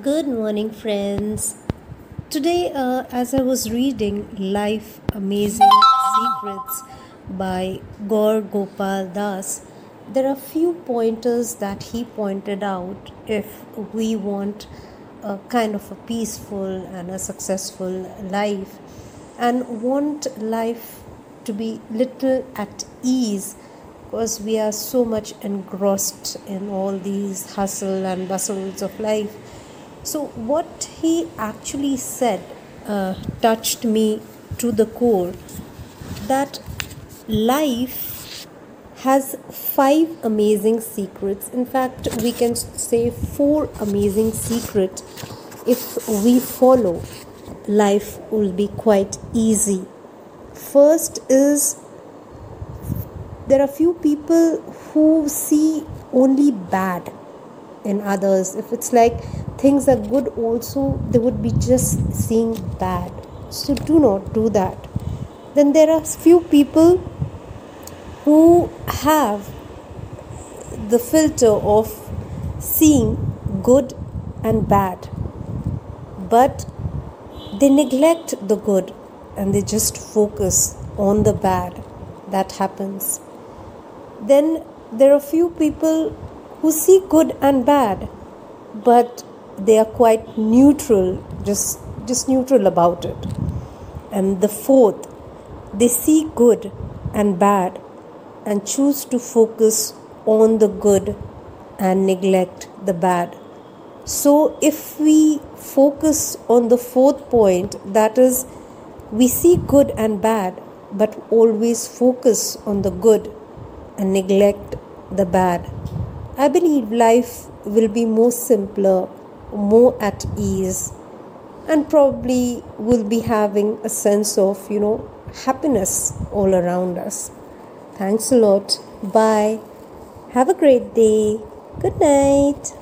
Good morning, friends. Today, uh, as I was reading Life Amazing Secrets by Gaur Gopal Das, there are a few pointers that he pointed out if we want a kind of a peaceful and a successful life and want life to be little at ease because we are so much engrossed in all these hustle and bustles of life so, what he actually said uh, touched me to the core that life has five amazing secrets. In fact, we can say four amazing secrets. If we follow, life will be quite easy. First is there are few people who see only bad in others. If it's like things are good also they would be just seeing bad. So do not do that. Then there are few people who have the filter of seeing good and bad. But they neglect the good and they just focus on the bad. That happens. Then there are few people who see good and bad but they are quite neutral, just just neutral about it. And the fourth, they see good and bad and choose to focus on the good and neglect the bad. So, if we focus on the fourth point, that is, we see good and bad, but always focus on the good and neglect the bad, I believe life will be more simpler more at ease and probably will be having a sense of, you know, happiness all around us. Thanks a lot. Bye. Have a great day. Good night.